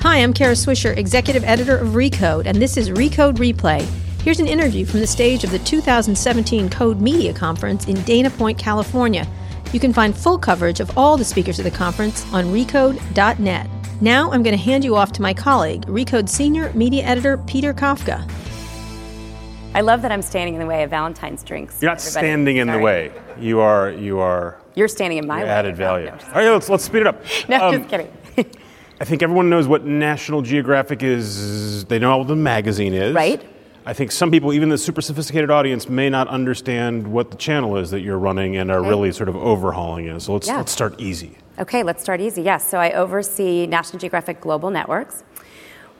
Hi, I'm Kara Swisher, Executive Editor of Recode, and this is Recode Replay. Here's an interview from the stage of the 2017 Code Media Conference in Dana Point, California. You can find full coverage of all the speakers of the conference on recode.net. Now I'm going to hand you off to my colleague, Recode Senior Media Editor Peter Kafka. I love that I'm standing in the way of Valentine's drinks. You're not everybody. standing in Sorry. the way. You are. You are. You're standing in my way. added value. no, All right, let's let's speed it up. No, Um, just kidding. I think everyone knows what National Geographic is. They know what the magazine is. Right. I think some people, even the super sophisticated audience, may not understand what the channel is that you're running and are Okay. really sort of overhauling it. So let's Yeah. let's start easy. Okay, let's start easy. Yes, so I oversee National Geographic Global Networks.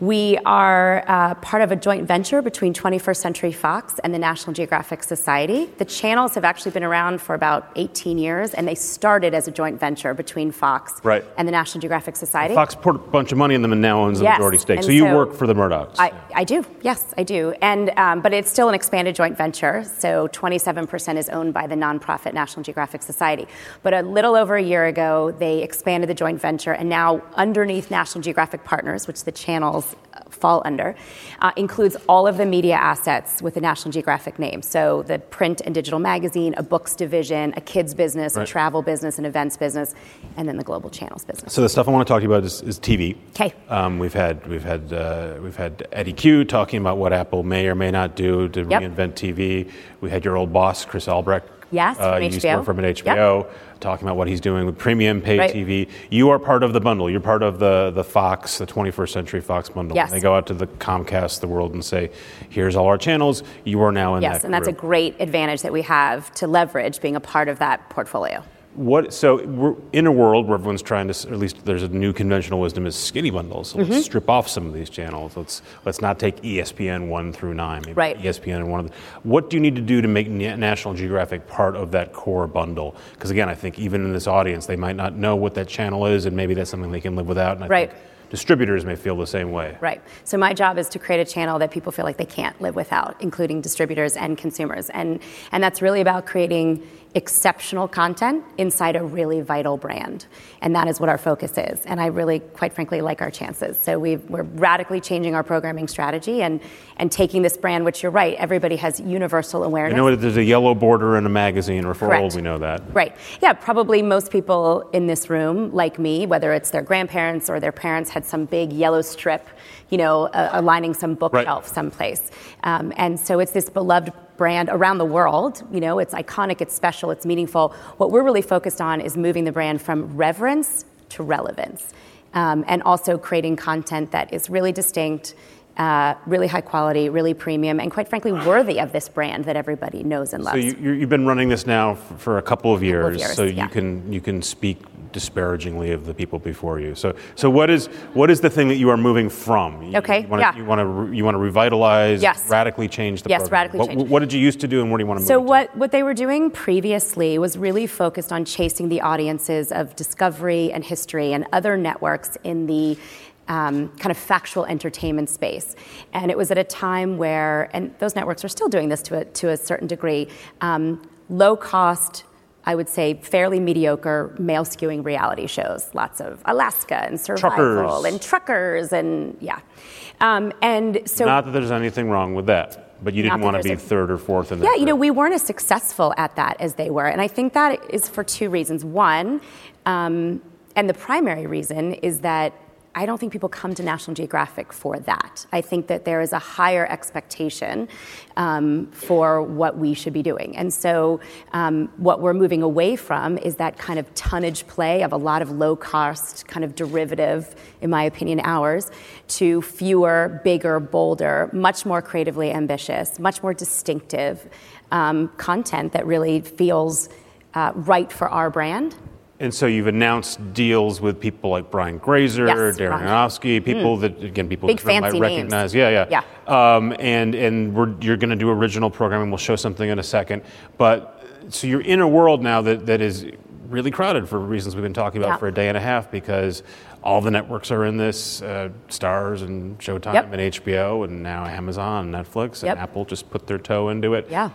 We are uh, part of a joint venture between 21st Century Fox and the National Geographic Society. The channels have actually been around for about 18 years, and they started as a joint venture between Fox Right. and the National Geographic Society. Fox put a bunch of money in them and now owns the Yes, majority stake. and So you work for the Murdochs. I, I do, yes, I do. And, um, but it's still an expanded joint venture. So 27% is owned by the nonprofit National Geographic Society. But a little over a year ago, they expanded the joint venture, and now underneath National Geographic Partners, which the channels fall under, uh, includes all of the media assets with the National Geographic name. So the print and digital magazine, a books division, a kids business, Right. a travel business, an events business, and then the global channels business. So the stuff I want to talk to you about is, is TV. 'Kay. Um, we've had we've had uh, we've had Eddy Cue talking about what Apple may or may not do to Yep. reinvent TV. We had your old boss Chris Albrecht. Yes, uh, from you HBO. work from an HBO, talking about what he's doing with premium pay Right. TV. You are part of the bundle. You're part of the the Fox, the 21st Century Fox bundle. Yes. They go out to the Comcast, the world, and say, "Here's all our channels. You are now in Yes, that." and that's a great advantage that we have to leverage being a part of that portfolio. What so we're in a world where everyone's trying to, or at least there's a new conventional wisdom is skinny bundles. So Mm-hmm. let's strip off some of these channels. Let's let's not take ESPN one through nine. Maybe Right. ESPN and one of the. What do you need to do to make National Geographic part of that core bundle? Because again, I think even in this audience, they might not know what that channel is, and maybe that's something they can live without. And I Right. think distributors may feel the same way. Right. So my job is to create a channel that people feel like they can't live without, including distributors and consumers. And and that's really about creating exceptional content inside a really vital brand. And that is what our focus is. And I really, quite frankly, like our chances. So we we're radically changing our programming strategy and, and taking this brand, which you're right, everybody has universal I awareness. know that there's a yellow border in a magazine, or for Correct. we know that. Right. Yeah, probably most people in this room, like me, whether it's their grandparents or their parents, had some big yellow strip, you know, uh, aligning some bookshelf someplace. Um, and so it's this beloved brand around the world. You know, it's iconic, it's special, it's meaningful. What we're really focused on is moving the brand from reverence to relevance. Um, and also creating content that is really distinct, uh, really high quality, really premium, and quite frankly, worthy of this brand that everybody knows and loves. you, you- you've been running this now for, for a couple of years, of years, so yeah. you can you can speak disparagingly of the people before you. So so what is what is the thing that you are moving from? You- Okay, you wanna, yeah. You want to you want to revitalize, Yes. radically change the Yes, program. radically what, change. What did you used to do, and what do you want to So move? it what, what they were doing previously was really focused on chasing the audiences of Discovery and History and other networks in the um, kind of factual entertainment space. And it was at a time where, and those networks are still doing this to a, to a certain degree, um, low cost, I would say fairly mediocre male skewing reality shows. Lots of Alaska and survival Truckers. and truckers and yeah. Um, and so? Not that there's anything wrong with that, but you didn't want to be a- third or fourth in the Yeah, you know, we weren't as successful at that as they were. And I think that is for two reasons. One, um, and the primary reason is that I don't think people come to National Geographic for that. I think that there is a higher expectation um, for what we should be doing. And so, um, what we're moving away from is that kind of tonnage play of a lot of low cost, kind of derivative, in my opinion, hours, to fewer, bigger, bolder, much more creatively ambitious, much more distinctive um, content that really feels uh, right for our brand. And so you've announced deals with people like Brian Grazer, Yes, Darren. Aronofsky, people that again people Big that might names. recognize. Yeah, yeah, Yeah. Um, and and we're, you're going to do original programming. We'll show something in a second. But so you're in a world now that, that is really crowded for reasons we've been talking about Yeah. for a day and a half because all the networks are in this, uh, Starz and Showtime Yep. and HBO and now Amazon, and Netflix, and Yep. Apple just put their toe into it. Yeah.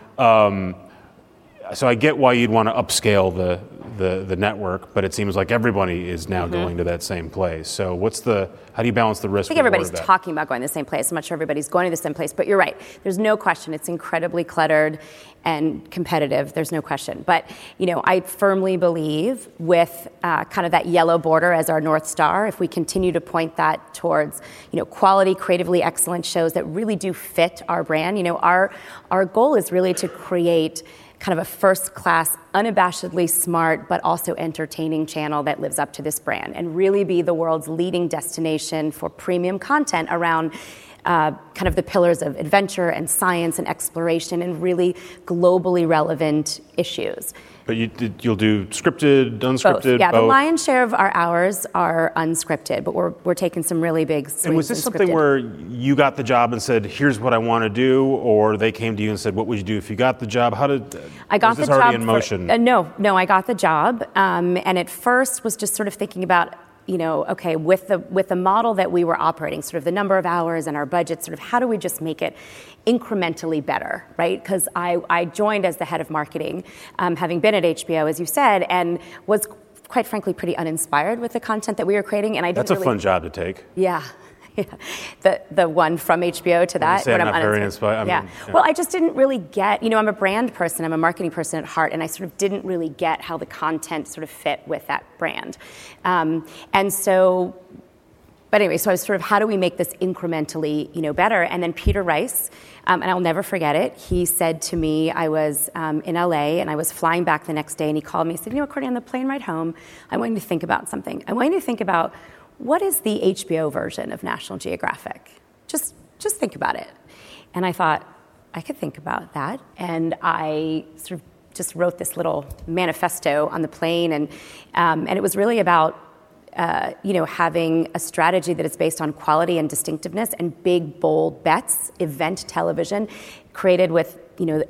So I get why you'd want to upscale the, the, the network, but it seems like everybody is now Mm-hmm. going to that same place. So what's the how do you balance the risk? I think everybody's talking about going to the same place. I'm not sure everybody's going to the same place, but you're right. There's no question. It's incredibly cluttered and competitive. There's no question. But you know, I firmly believe with uh, kind of that yellow border as our north star, if we continue to point that towards you know quality, creatively excellent shows that really do fit our brand. You know, our our goal is really to create kind of a first class, unabashedly smart, but also entertaining channel that lives up to this brand and really be the world's leading destination for premium content around. Uh, kind of the pillars of adventure and science and exploration and really globally relevant issues. But you, you'll do scripted, unscripted, Both. Yeah, the lion's share of our hours are unscripted, but we're, we're taking some really big swings And was this in something where you got the job and said, "Here's what I want to do," or they came to you and said, "What would you do if you got the job?" How did I got was this the already job in for- motion? uh, no, no, I got the job, um, and at first was just sort of thinking about, you know, okay, with the with the model that we were operating, sort of the number of hours and our budget, sort of how do we just make it incrementally better, right? Because I I joined as the head of marketing, um, having been at HBO, as you said, and was quite frankly pretty uninspired with the content that we were creating, and I didn't That's a really, fun job to take. yeah. Yeah. The the one from HBO to that. I'm when not very uninspired. inspired, I yeah. mean, yeah. Well, I just didn't really get. You know, I'm a brand person. I'm a marketing person at heart, and I sort of didn't really get how the content sort of fit with that brand. Um, and so, but anyway, so I was sort of, how do we make this incrementally, you know, better? And then Peter Rice, um, and I'll never forget it. He said to me, I was um, in LA and I was flying back the next day, and he called me. He said, "You know, Courteney, on the plane ride home, I want you to think about something. I want you to think about what is the HBO version of National Geographic. Just, just think about it." And I thought, I could think about that, and I sort of just wrote this little manifesto on the plane, and um, and it was really about uh, you know, having a strategy that is based on quality and distinctiveness and big, bold bets, event television, created with, you know, the,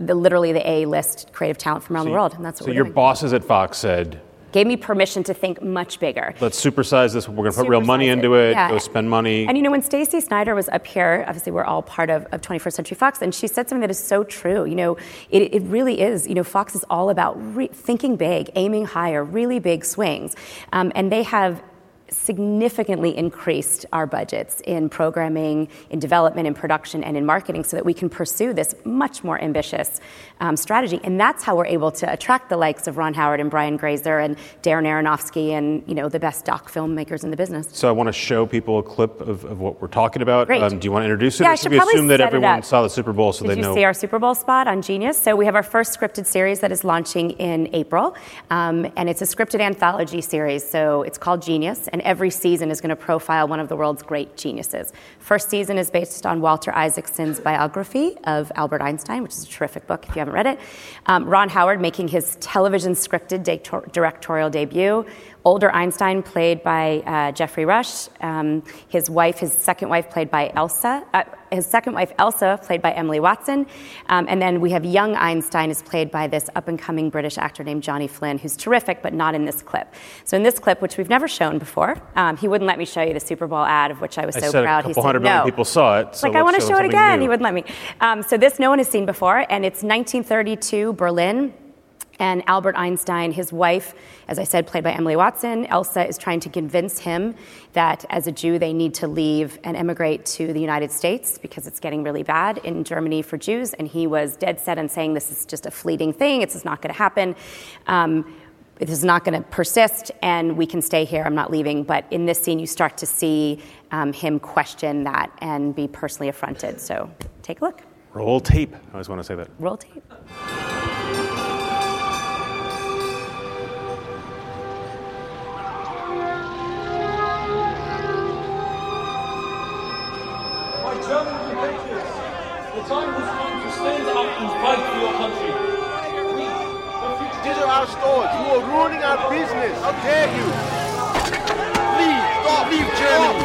the literally the A-list creative talent from around the world, and that's what so your doing. bosses at Fox said, Gave me permission to think much bigger. "Let's supersize this. We're going to put real money into it. Yeah. Go spend money." And you know, when Stacey Snider was up here, obviously we're all part of, of 21st Century Fox, and she said something that is so true. You know, it, it really is. You know, Fox is all about re- thinking big, aiming higher, really big swings, um, and they have significantly increased our budgets in programming, in development, in production, and in marketing so that we can pursue this much more ambitious um, strategy. And that's how we're able to attract the likes of Ron Howard and Brian Grazer and Darren Aronofsky and, you know, the best doc filmmakers in the business. so I want to show people a clip of, of what we're talking about. Great. Um, do you want to introduce it, Yeah, or I should should we probably assume that everyone saw the Super Bowl so Did they you know? see our Super Bowl spot on Genius? So we have our first scripted series that is launching in April, um, and it's a scripted anthology series. So it's called Genius, and every season is going to profile one of the world's great geniuses. First season is based on Walter Isaacson's biography of Albert Einstein, which is a terrific book if you haven't read it. Um, Ron Howard making his television scripted director- directorial debut. Older Einstein, played by uh, Geoffrey Rush. Um, his wife, his second wife, played by Elsa. Uh, his second wife, Elsa, played by Emily Watson. Um, and then we have young Einstein, is played by this up and coming British actor named Johnny Flynn, who's terrific, but not in this clip. So in this clip, which we've never shown before, um, he wouldn't let me show you the Super Bowl ad, of which I was I so said proud. a he couple said hundred million no. people saw it. So like, I want to show show it again. new. He wouldn't let me. Um, so this no one has seen before, and it's 1932 Berlin. And Albert Einstein, his wife, as I said, played by Emily Watson, Elsa is trying to convince him that as a Jew they need to leave and emigrate to the United States because it's getting really bad in Germany for Jews. And he was dead set on saying this is just a fleeting thing, it's just not going to happen. Um, it is not going to persist, and we can stay here. I'm not leaving. But in this scene, you start to see um, him question that and be personally affronted. So take a look. Roll tape. I always want to say that. Roll tape. German compatriots, the time has come to stand up and fight for your country. We, These are our stores. You are ruining our business. How dare you? Leave. Stop. Leave Germany.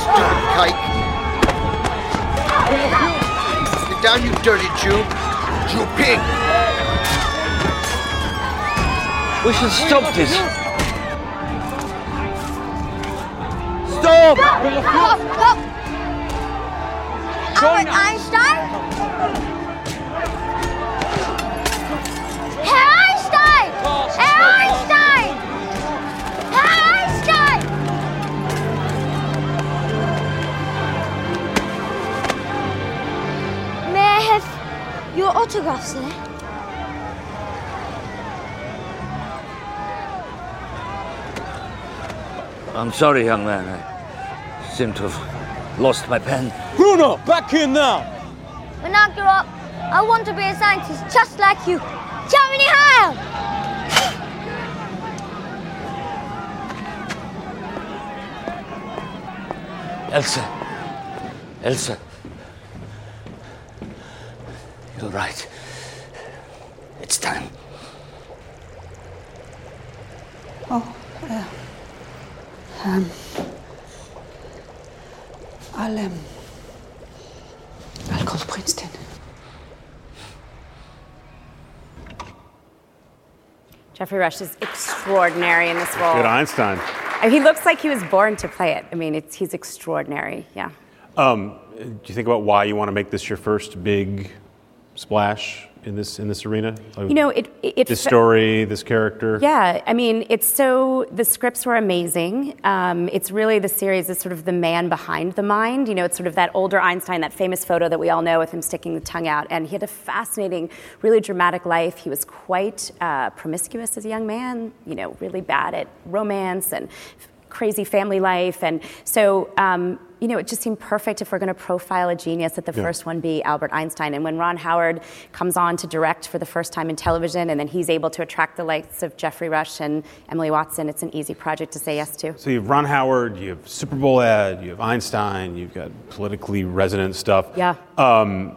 Stupid kike. Get down, you dirty Jew. Jew pig. We should stop this. Stop. Join Albert. Einstein? Herr Einstein! Herr Einstein! Herr Einstein! May I have your autograph, sir? I'm sorry, young man. I seem to have lost my pen. Bruno, back in now! When I grow up, I want to be a scientist just like you. Germany Heil! Elsa. Elsa. You're right. It's time. Oh, uh, um, I'll, um, I'll call Princeton. Geoffrey Rush is extraordinary in this role. Good Einstein. And He looks like he was born to play it. I mean, it's, he's extraordinary. Yeah. Um, do you think about why you want to make this your first big splash in this in this arena? Like, You know, it it this fe- story, this character. Yeah, I mean, it's so the scripts were amazing. Um, it's really the series is sort of the man behind the mind. You know, it's sort of that older Einstein, that famous photo that we all know with him sticking the tongue out. And he had a fascinating, really dramatic life. He was quite uh, promiscuous as a young man. You know, really bad at romance and crazy family life. And so. Um, you know, it just seemed perfect if we're going to profile a genius that the Yeah. first one be Albert Einstein. And when Ron Howard comes on to direct for the first time in television, and then he's able to attract the likes of Geoffrey Rush and Emily Watson, it's an easy project to say yes to. So you have Ron Howard, you have Super Bowl ad, you have Einstein, you've got politically resonant stuff. Yeah. Um,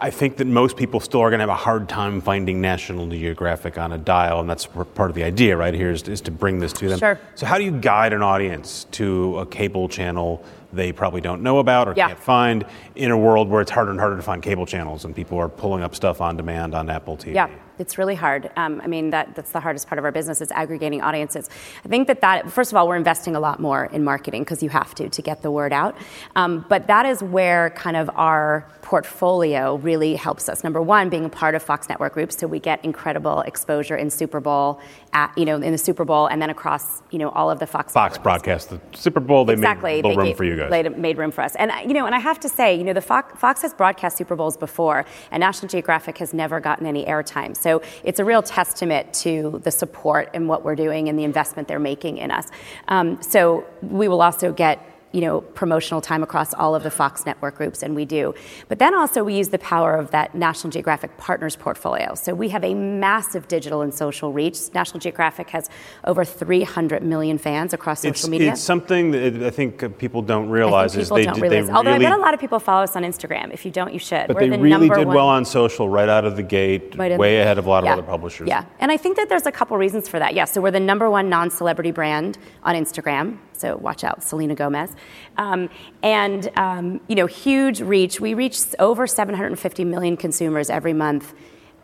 I think that most people still are going to have a hard time finding National Geographic on a dial, and that's part of the idea, right? Here is, is to bring this to them. Sure. So how do you guide an audience to a cable channel they probably don't know about or Yeah. can't find in a world where it's harder and harder to find cable channels and people are pulling up stuff on demand on Apple TV? Yeah, it's really hard. Um, I mean, that, that's the hardest part of our business is aggregating audiences. I think that that, first of all, we're investing a lot more in marketing because you have to to get the word out. Um, but that is where kind of our portfolio really helps us. Number one, being a part of Fox Network Group, so we get incredible exposure in Super Bowl, at, you know, in the Super Bowl, and then across, you know, all of the Fox. Fox networks. broadcast the Super Bowl. They exactly. made a little They room gave- for you guys. Laid, made room for us. And you know, and I have to say, you know, the Fox, Fox has broadcast Super Bowls before, and National Geographic has never gotten any airtime. So it's a real testament to the support and what we're doing and the investment they're making in us. Um, so we will also get you know, promotional time across all of the Fox network groups, and we do. But then also we use the power of that National Geographic Partners portfolio. So we have a massive digital and social reach. National Geographic has over 300 million fans across social It's, media. it's something that I think uh, people don't realize people they don't did- realize. they Although really, I bet a lot of people follow us on Instagram. If you don't, you should. but We're they the really did one, well on social right out of the gate, right way ahead of a lot Yeah. of other publishers. Yeah, and I think that there's a couple reasons for that. Yeah, so we're the number one non-celebrity brand on Instagram. So watch out, Selena Gomez, um, and um, you know, huge reach. We reach over 750 million consumers every month.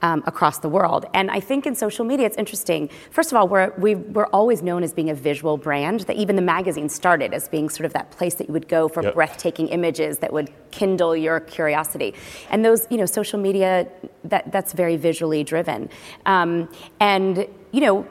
Um, across the world. And I think in social media, it's interesting. First of all, we're, we, we're always known as being a visual brand, that even the magazine started as being sort of that place that you would go for Yep. breathtaking images that would kindle your curiosity. And those, you know, social media, that, that's very visually driven. Um, and, you know,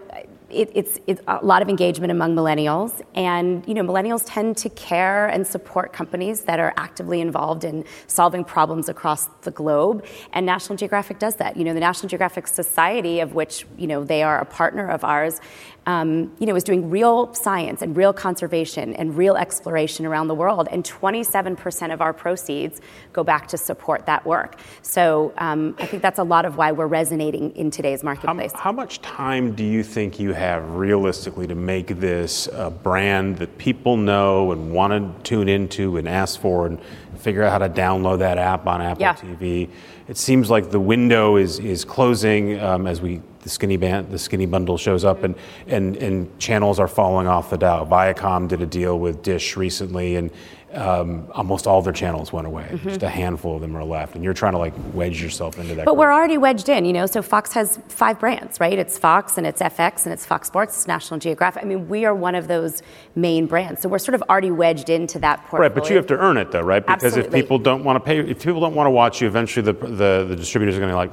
it, it's, it's a lot of engagement among millennials, and you know millennials tend to care and support companies that are actively involved in solving problems across the globe. And National Geographic does that. You know, the National Geographic Society, of which you know they are a partner of ours, um, you know, is doing real science and real conservation and real exploration around the world. And 27% of our proceeds go back to support that work. So um, I think that's a lot of why we're resonating in today's How, marketplace. how much time do you think you have realistically to make this a brand that people know and want to tune into and ask for and figure out how to download that app on Apple Yeah. TV? It seems like the window is, is closing um, as we the skinny band, the skinny bundle shows up, and and and channels are falling off the dial. Viacom did a deal with Dish recently, and um, almost all their channels went away. Just a handful of them are left, and you're trying to like wedge yourself into that. Mm-hmm. But group. we're already wedged in, you know. So Fox has five brands, right? It's Fox and it's FX and it's Fox Sports, it's National Geographic. I mean, we are one of those main brands. So we're sort of already wedged into that portfolio. Right, but you have to earn it though, right? Because Absolutely. if people don't want to pay, if people don't want to watch you, eventually the the, the distributors are going to be like.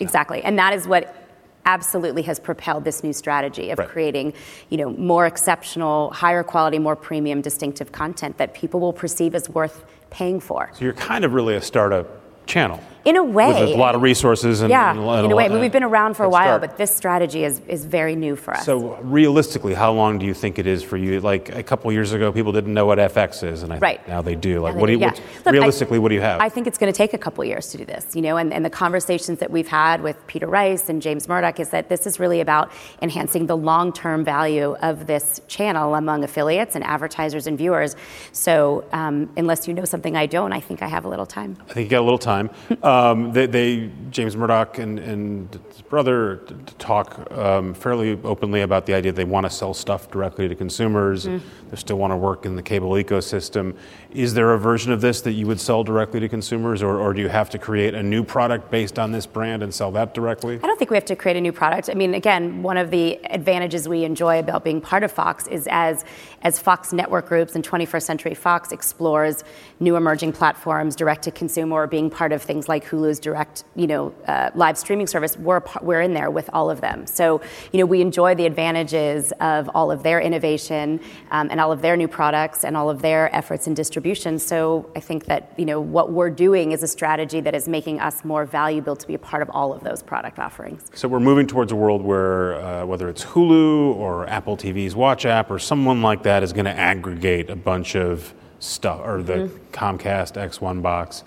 Exactly. And that is what absolutely has propelled this new strategy of Right. creating, you know, more exceptional, higher quality, more premium, distinctive content that people will perceive as worth paying for. So you're kind of really a startup channel. In a way. With a lot of resources and yeah, and a lot- in a way. I mean, we've been around for a while, start. but this strategy is, is very new for us. So realistically, how long do you think it is for you? Like a couple years ago, people didn't know what FX is, and I Right. now they do. Like, what do you? do, what- yeah. Look, I- realistically, what do you have? I think it's going to take a couple years to do this, you know, and, and the conversations that we've had with Peter Rice and James Murdoch is that this is really about enhancing the long term value of this channel among affiliates and advertisers and viewers. So, um, unless you know something I don't, I think I have a little time. I think you got a little time. Um, they, they, James Murdoch and, and his brother talk um, fairly openly about the idea they want to sell stuff directly to consumers. Mm. They still want to work in the cable ecosystem. Is there a version of this that you would sell directly to consumers, or, or do you have to create a new product based on this brand and sell that directly? I don't think we have to create a new product. I mean, again, one of the advantages we enjoy about being part of Fox is as as Fox network groups and 21st Century Fox explores new emerging platforms, direct to consumer, or being part of things like Hulu's direct, you know, uh, live streaming service. We're we're in there with all of them. So, you know, we enjoy the advantages of all of their innovation um, and all of their new products and all of their efforts in distribution. So, I think that you know what we're doing is a strategy that is making us more valuable to be a part of all of those product offerings. So we're moving towards a world where, uh, whether it's Hulu or Apple TV's Watch app or someone like that is going to aggregate a bunch of stuff, or the Comcast X1 box,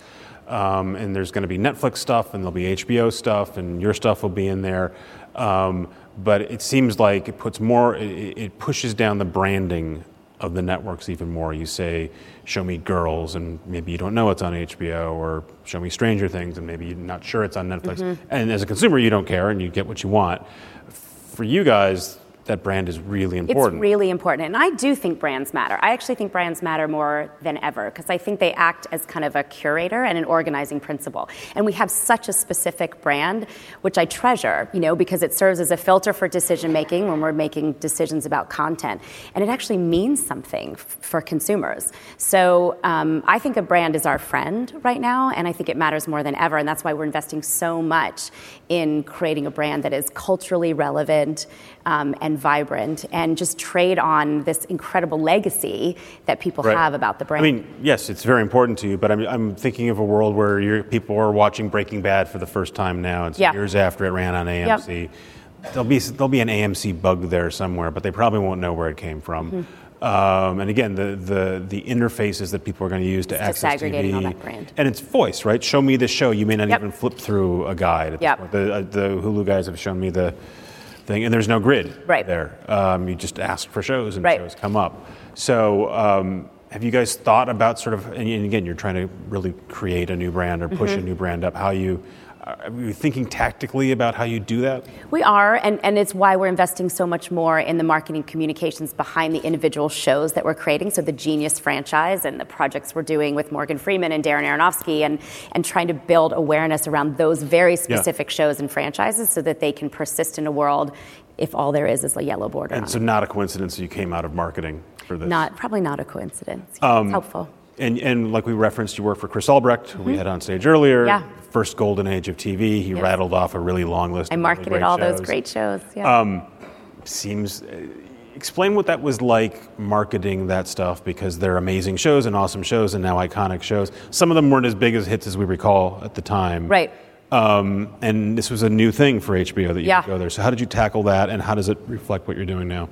um, and there's going to be Netflix stuff, and there'll be HBO stuff, and your stuff will be in there. Um, but it seems like it puts more, it, it pushes down the branding of the networks even more. You say, show me girls, and maybe you don't know it's on HBO, or show me Stranger Things, and maybe you're not sure it's on Netflix. Mm-hmm. And as a consumer, you don't care, and you get what you want. For you guys, that brand is really important. It's really important. And I do think brands matter. I actually think brands matter more than ever because I think they act as kind of a curator and an organizing principle. And we have such a specific brand, which I treasure, you know, because it serves as a filter for decision making when we're making decisions about content. And it actually means something f- for consumers. So um, I think a brand is our friend right now, and I think it matters more than ever. And that's why we're investing so much in creating a brand that is culturally relevant um, and vibrant and just trade on this incredible legacy that people Right. have about the brand. I mean, yes, it's very important to you, but I'm, I'm thinking of a world where you're, people are watching Breaking Bad for the first time now. It's Yeah. years after it ran on AMC. There'll be there'll be an AMC bug there somewhere, but they probably won't know where it came from. Mm-hmm. Um, and again, the, the the interfaces that people are going to use to It's access disaggregating TV, all that brand. and it's voice, right? Show me the show. You may not Yep. even flip through a guide. Yep. point. The, uh, the Hulu guys have shown me the thing, and there's no grid Right. there. Um, you just ask for shows, and Right. shows come up. So, um, have you guys thought about sort of, and and again, you're trying to really create a new brand or push Mm-hmm. a new brand up, how you, are you thinking tactically about how you do that? We are, and, and it's why we're investing so much more in the marketing communications behind the individual shows that we're creating. So the Genius franchise and the projects we're doing with Morgan Freeman and Darren Aronofsky, and, and trying to build awareness around those very specific shows and franchises so that they can persist in a world if all there is is a yellow border. And so, it. not a coincidence that you came out of marketing for this. Not probably not a coincidence. Um, it's helpful. And, and like we referenced, you work for Chris Albrecht, who we had on stage earlier. Yeah. First golden age of TV. He Yes. rattled off a really long list. I really marketed all those great shows. Yeah. seems uh, explain what that was like marketing that stuff because they're amazing shows and awesome shows and now iconic shows some of them weren't as big as hits as we recall at the time Right. um, and this was a new thing for hbo that you Yeah. could go there so how did you tackle that and how does it reflect what you're doing now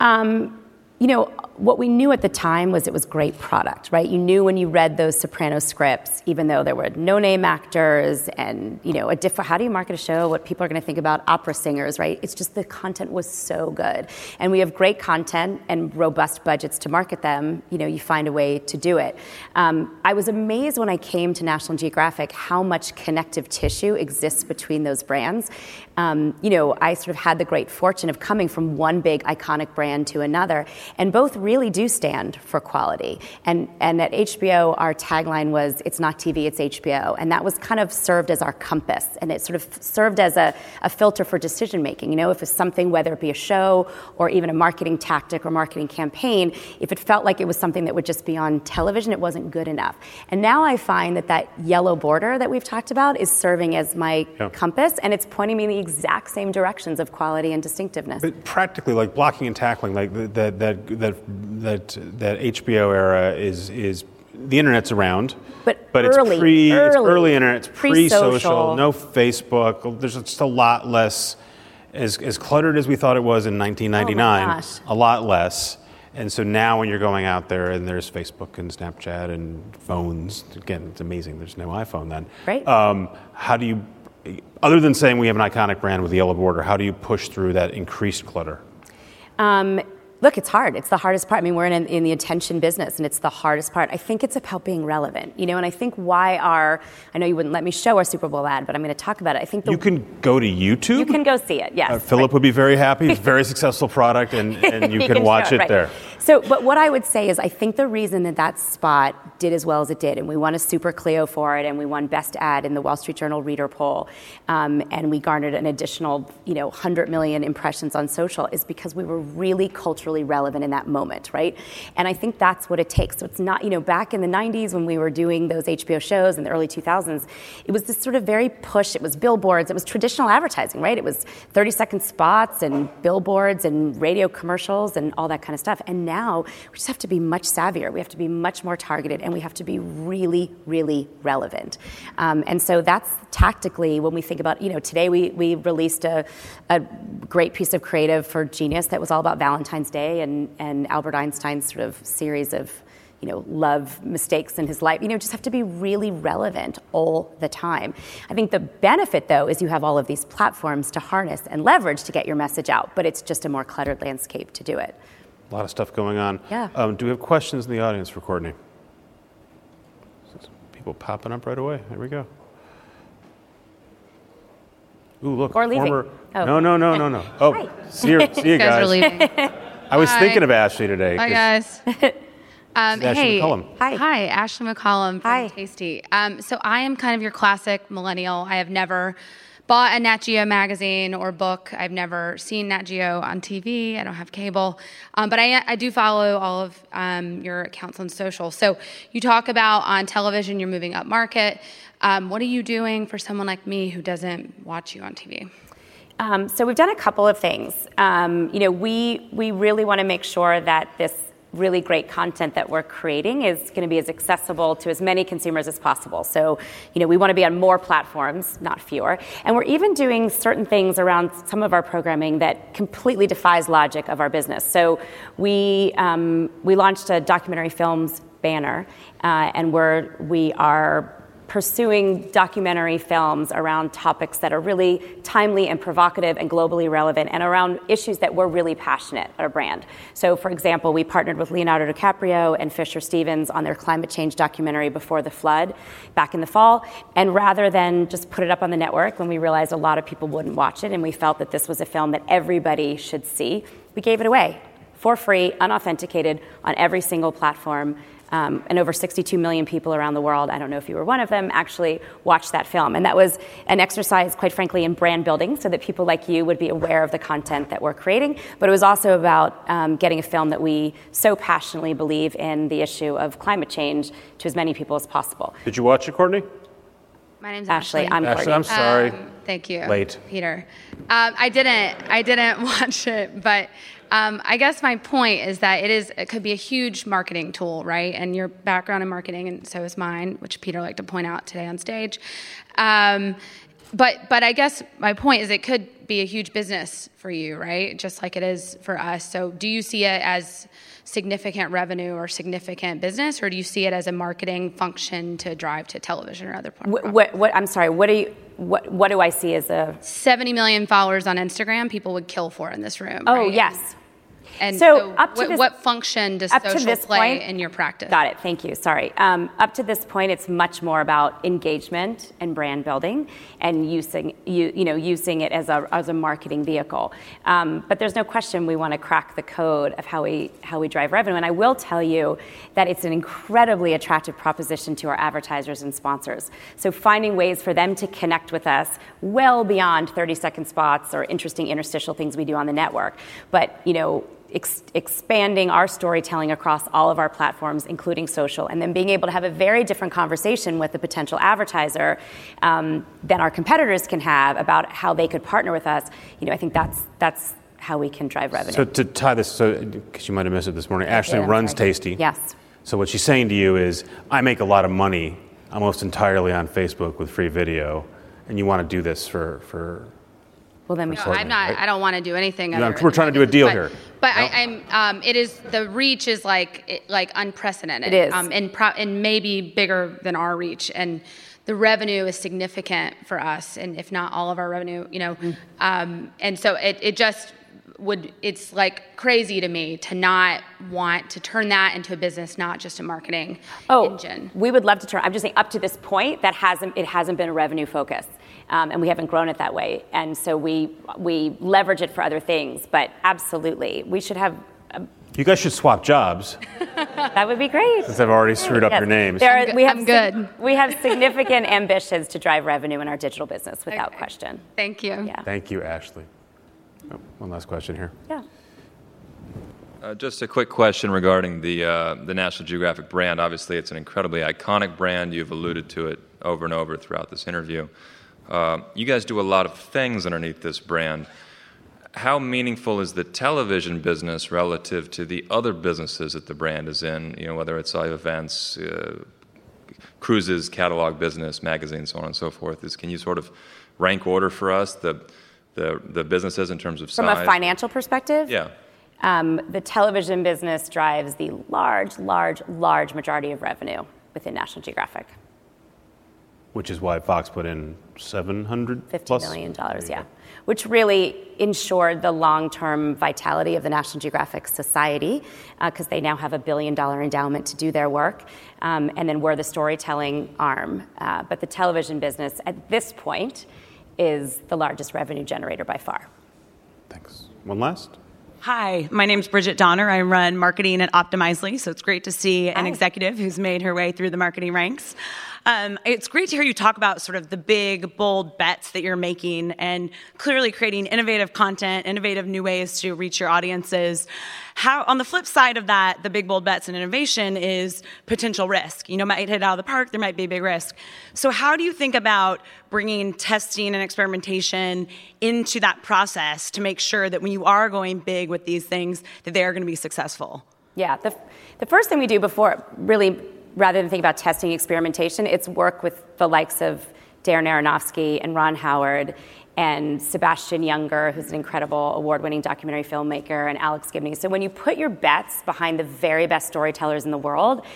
Um, you know, what we knew at the time was it was great product, right? You knew when you read those Soprano scripts, even though there were no-name actors and you know a different. How do you market a show? What people are going to think about opera singers, right? It's just the content was so good, and we have great content and robust budgets to market them. You know, you find a way to do it. Um, I was amazed when I came to National Geographic how much connective tissue exists between those brands. Um, you know, I sort of had the great fortune of coming from one big iconic brand to another, and both really do stand for quality. And, and at HBO, our tagline was, it's not TV, it's HBO. And that was kind of served as our compass. And it sort of served as a, a filter for decision making. You know, if it's something, whether it be a show or even a marketing tactic or marketing campaign, if it felt like it was something that would just be on television, it wasn't good enough. And now I find that that yellow border that we've talked about is serving as my Yeah. compass, and it's pointing me in the exact same directions of quality and distinctiveness. But practically, like blocking and tackling, like th- that that that that that HBO era is is the internet's around, But it's early, pre it's early. early internet, it's pre-social, Pre-social. no Facebook. There's just a lot less, as as cluttered as we thought it was in 1999. Oh a lot less. And so now, when you're going out there and there's Facebook and Snapchat and phones, again, it's amazing. There's no iPhone then. Right. Um, how do you, other than saying we have an iconic brand with the yellow border, how do you push through that increased clutter? Um, look, it's hard. It's the hardest part. I mean, we're in, in the attention business, and it's the hardest part. I think it's about being relevant, you know. And I think why our I know you wouldn't let me show our Super Bowl ad, but I'm going to talk about it. I think the, You can go to YouTube. you can go see it. Yes, Uh, Philip right. would be very happy. It's a very successful product, and, and you He can, watch show it right. there. So, but what I would say is, I think the reason that that spot did as well as it did, and we won a Super Clio for it, and we won Best Ad in the Wall Street Journal Reader Poll, um, and we garnered an additional, you know, 100 million impressions on social, is because we were really culturally relevant in that moment, right? And I think that's what it takes. So it's not, you know, back in the 90s when we were doing those HBO shows in the early 2000s, it was this sort of very push. It was billboards. It was traditional advertising, right? It was 30 second spots and billboards and radio commercials and all that kind of stuff. And now we just have to be much savvier. We have to be much more targeted and we have to be really, really relevant. Um, and so that's tactically when we think about, you know, today we, we released a, a great piece of creative for Genius that was all about Valentine's Day and, and Albert Einstein's sort of series of you know, love mistakes in his life. You know, just have to be really relevant all the time. I think the benefit, though, is you have all of these platforms to harness and leverage to get your message out, but it's just a more cluttered landscape to do it. A lot of stuff going on. Yeah. Um, do we have questions in the audience for Courteney? People popping up right away. There we go. Ooh, look. Or leaving. Former, Oh. No, no, no, no, no. Oh, Hi. see you, see you You guys are leaving. I was Hi. thinking of Ashley today. Hi 'cause- guys. Um, Ashley hey, McCollum. Hi. hi, Ashley McCollum from Hi. Tasty. Um, so I am kind of your classic millennial. I have never bought a Nat Geo magazine or book. I've never seen Nat Geo on TV. I don't have cable, um, but I, I do follow all of um, your accounts on social. So you talk about on television, you're moving up market. Um, what are you doing for someone like me who doesn't watch you on TV? Um, so we've done a couple of things. Um, you know, we we really want to make sure that this really great content that we're creating is going to be as accessible to as many consumers as possible. So, you know, we want to be on more platforms, not fewer. And we're even doing certain things around some of our programming that completely defies logic of our business. So, we um, we launched a documentary films banner, uh, and we're we are pursuing documentary films around topics that are really timely and provocative and globally relevant and around issues that we're really passionate at our brand. So, for example, we partnered with Leonardo DiCaprio and Fisher Stevens on their climate change documentary Before the Flood back in the fall. And rather than just put it up on the network when we realized a lot of people wouldn't watch it and we felt that this was a film that everybody should see, we gave it away for free, unauthenticated, on every single platform. Um, and over 62 million people around the world, I don't know if you were one of them, actually watched that film. And that was an exercise, quite frankly, in brand building so that people like you would be aware of the content that we're creating. But it was also about um, getting a film that we so passionately believe in the issue of climate change to as many people as possible. Did you watch it, Courteney? My name's Ashley, Ashley. I'm Ashley, Courteney. I'm sorry. Um, thank you. Late. Peter. Um, I didn't. I didn't watch it, but um, I guess my point is that it is. It could be a huge marketing tool, right? And your background in marketing, and so is mine, which Peter liked to point out today on stage. Um, but but I guess my point is it could be a huge business for you, right? Just like it is for us. So do you see it as significant revenue or significant business, or do you see it as a marketing function to drive to television or other platforms? What, what, what I'm sorry. What do you? What, what do I see as a 70 million followers on Instagram? People would kill for in this room. Oh right? yes. And So, so, up to what, this- what function does up to social this play point- in your practice? Got it. Thank you. Sorry. Um, up to this point, it's much more about engagement and brand building, and using you, you know using it as a as a marketing vehicle. Um, but there's no question we want to crack the code of how we how we drive revenue. And I will tell you that it's an incredibly attractive proposition to our advertisers and sponsors. So finding ways for them to connect with us well beyond 30 second spots or interesting interstitial things we do on the network, but you know ex- expanding our storytelling across all of our platforms, including social, and then being able to have a very different conversation with the potential advertiser um, than our competitors can have about how they could partner with us. You know, I think that's that's how we can drive revenue. So to tie this, so because you might have missed it this morning, Ashley Yeah, runs sorry. Tasty. Yes. So what she's saying to you is, I make a lot of money almost entirely on Facebook with free video, and you want to do this for for. Well, then we No, should. I'm not. I don't want to do anything. No, other we're trying to do a deal but, here. But I, I'm. Um, it is the reach is like it, like unprecedented. It is. Um, and pro- and maybe bigger than our reach and. The revenue is significant for us, and if not all of our revenue, you know, Mm. um, and so it, it just would. It's like crazy to me to not want to turn that into a business, not just a marketing Oh, engine. we would love to turn. I'm just saying, up to this point, that hasn't it hasn't been a revenue focus, um, and we haven't grown it that way. And so we we leverage it for other things. But absolutely, we should have. um, You guys should swap jobs That would be great. since I've already screwed up Yes. your names. There are, we have I'm sig- we have significant ambitions to drive revenue in our digital business, without Okay. question. Thank you. Yeah. Thank you, Ashley. Oh, one last question here. Yeah. Uh, just a quick question regarding the uh, the National Geographic brand. Obviously, it's an incredibly iconic brand. You've alluded to it over and over throughout this interview. Uh, you guys do a lot of things underneath this brand. How meaningful is the television business relative to the other businesses that the brand is in? You know, whether it's live events, uh, cruises, catalog business, magazines, so on and so forth. Is can you sort of rank order for us the the, the businesses in terms of From size? a financial perspective, Yeah. um, the television business drives the large, large, large majority of revenue within National Geographic. Which is why Fox put in 700 Fifty plus? million dollars, yeah. Which really ensured the long-term vitality of the National Geographic Society, because they now have a billion-dollar endowment to do their work, um, and then we're the storytelling arm. Uh, but the television business, at this point, is the largest revenue generator by far. Thanks. One last? Hi, my name's Bridget Donner. I run marketing at Optimizely, so it's great to see an Hi. executive who's made her way through the marketing ranks. Um, it's great to hear you talk about sort of the big, bold bets that you're making and clearly creating innovative content, innovative new ways to reach your audiences. How, on the flip side of that, the big, bold bets and innovation is potential risk. You know, might hit out of the park, there might be a big risk. So, how do you think about bringing testing and experimentation into that process to make sure that when you are going big with these things, that they are going to be successful? Yeah, the, the first thing we do before, really, rather than think about testing experimentation, it's work with the likes of Darren Aronofsky and Ron Howard and Sebastian Junger, who's an incredible award winning documentary filmmaker, and Alex Gibney. So when you put your bets behind the very best storytellers in the world,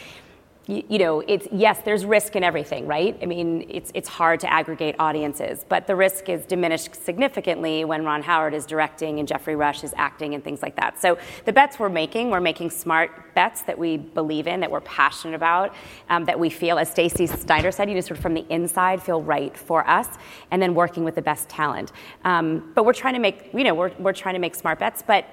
you, know, it's yes, there's risk in everything, right? I mean, it's it's hard to aggregate audiences, but the risk is diminished significantly when Ron Howard is directing and Geoffrey Rush is acting and things like that. So the bets we're making, we're making smart bets that we believe in, that we're passionate about, um, that we feel, as Stacey Snider said, you know, sort of from the inside, feel right for us, and then working with the best talent. Um, but we're trying to make, you know, we're we're trying to make smart bets, but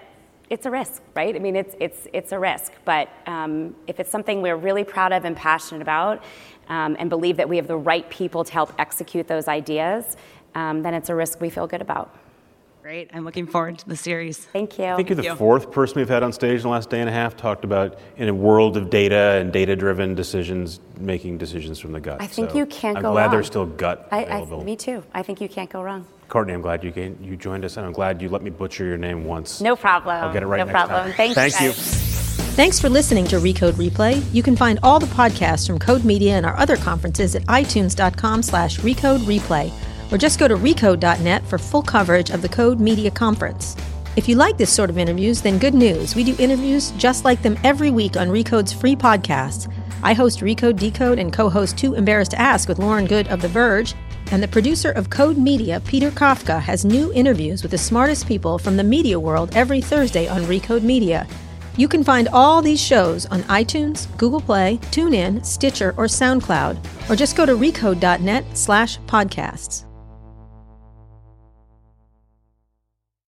it's a risk, right? I mean, it's it's it's a risk. But um, if it's something we're really proud of and passionate about, um, and believe that we have the right people to help execute those ideas, um, then it's a risk we feel good about. Great. I'm looking forward to the series. Thank you. I think you're the fourth person we've had on stage in the last day and a half talked about in a world of data and data-driven decisions, making decisions from the gut. I think So you can't go. I'm glad there's still gut I, I, me too. I think you can't go wrong. Courteney, I'm glad you came, you joined us, and I'm glad you let me butcher your name once. No problem. I'll get it right no next problem. time. Thank, Thank you. you. guys. Thanks for listening to Recode Replay. You can find all the podcasts from Code Media and our other conferences at itunes.com slash recode replay. or just go to recode.net for full coverage of the Code Media Conference. If you like this sort of interviews, then good news. We do interviews just like them every week on Recode's free podcasts. I host Recode Decode and co host Too Embarrassed to Ask with Lauren Goode of The Verge. And the producer of Code Media, Peter Kafka, has new interviews with the smartest people from the media world every Thursday on Recode Media. You can find all these shows on iTunes, Google Play, TuneIn, Stitcher, or SoundCloud, or just go to recode.net slash podcasts.